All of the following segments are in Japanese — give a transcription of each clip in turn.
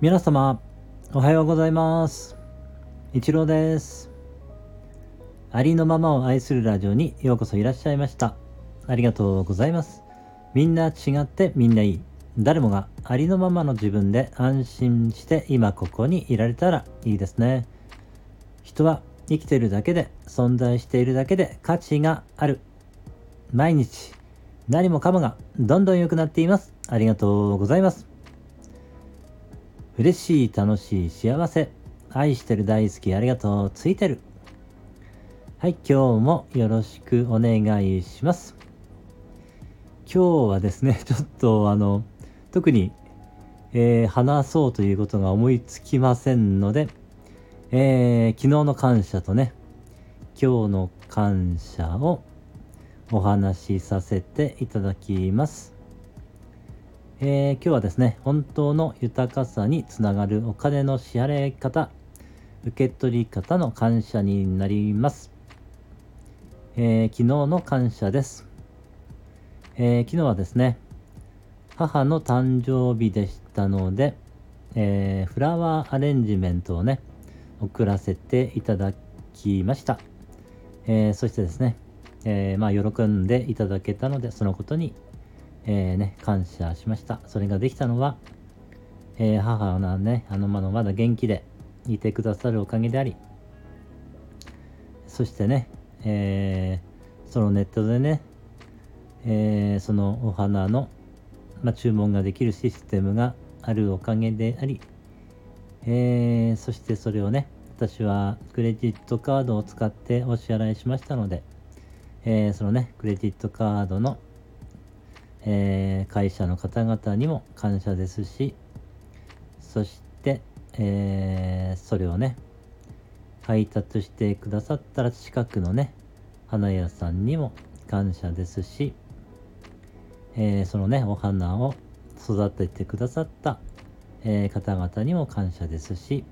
皆様、おはようございます。一郎です。ありのままを愛するラジオにようこそいらっしゃいました。ありがとうございます。みんな違ってみんないい。誰もがありのままの自分で安心して今ここにいられたらいいですね。人は生きてるだけで存在しているだけで価値がある。毎日何もかもがどんどん良くなっています。ありがとうございます。嬉しい、楽しい、幸せ。愛してる、大好き、ありがとう、ついてる。はい、今日もよろしくお願いします。今日はですね、ちょっとあの、特に、えー、話そうということが思いつきませんので、えー、昨日の感謝とね、今日の感謝をお話しさせていただきます。えー、今日はですね、本当の豊かさにつながるお金の支払い方、受け取り方の感謝になります。えー、昨日の感謝です、えー、昨日はですね、母の誕生日でしたので、えフラワーアレンジメントをね、送らせていただきました。えそしてですね、え、まあ、喜んでいただけたので、そのことに、えー、ね、感謝しました。それができたのは、えー、母がね、あの、まだまだ元気でいてくださるおかげであり、そしてね、えそのネットでね、えそのお花の、ま、注文ができるシステムがあるおかげであり、えそしてそれをね、私はクレジットカードを使ってお支払いしましたので、えー、そのね、クレジットカードの、えー、会社の方々にも感謝ですし、そして、えー、それをね、配達してくださったら近くのね、花屋さんにも感謝ですし、えー、そのね、お花を育ててくださった、えー、方々にも感謝ですし、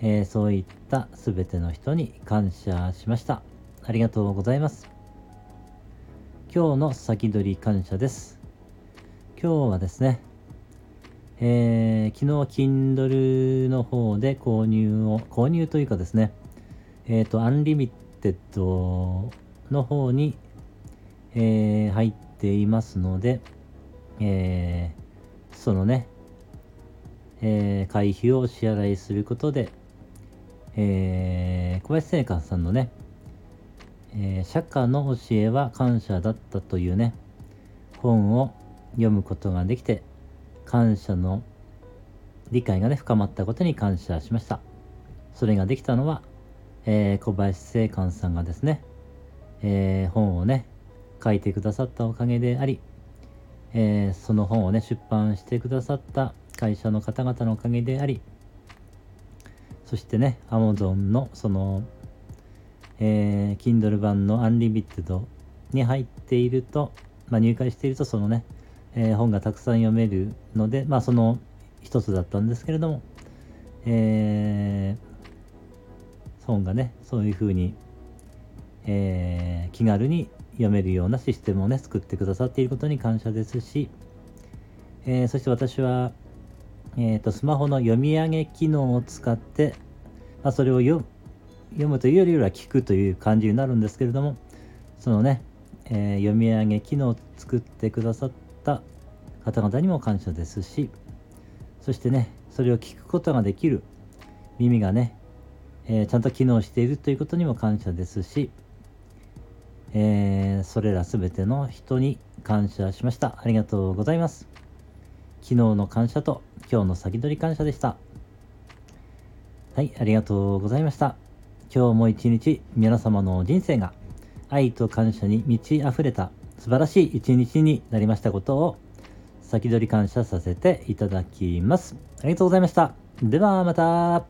えー、そういった全ての人に感謝しました。ありがとうございます。今日の先取り感謝です。今日はですね、えー、昨日 Kindle の方で購入を、購入というかですね、えっ、ー、と、アンリミテッドの方に、えー、入っていますので、えー、そのね、えー、会費を支払いすることで、えー、小林製菓さんのね、えー、釈迦の教えは感謝だったというね、本を読むことができて、感謝の理解がね、深まったことに感謝しました。それができたのは、えー、小林正観さんがですね、えー、本をね、書いてくださったおかげであり、えー、その本をね、出版してくださった会社の方々のおかげであり、そしてね、Amazon のそのえー、Kindle 版の Unlimited に入っていると、まあ、入会しているとそのね、えー、本がたくさん読めるので、まあ、その一つだったんですけれども、えー、本がね、そういうふうに、えー、気軽に読めるようなシステムをね、作ってくださっていることに感謝ですし、えー、そして私は、えーと、スマホの読み上げ機能を使って、まあ、それを読読むというよりは聞くという感じになるんですけれどもそのね、えー、読み上げ機能を作ってくださった方々にも感謝ですしそしてねそれを聞くことができる耳がね、えー、ちゃんと機能しているということにも感謝ですし、えー、それら全ての人に感謝しました。ありがとうございます。昨日の感謝と今日の先取り感謝でした。はいありがとうございました。今日も一日皆様の人生が愛と感謝に満ち溢れた素晴らしい一日になりましたことを先取り感謝させていただきます。ありがとうございました。ではまた。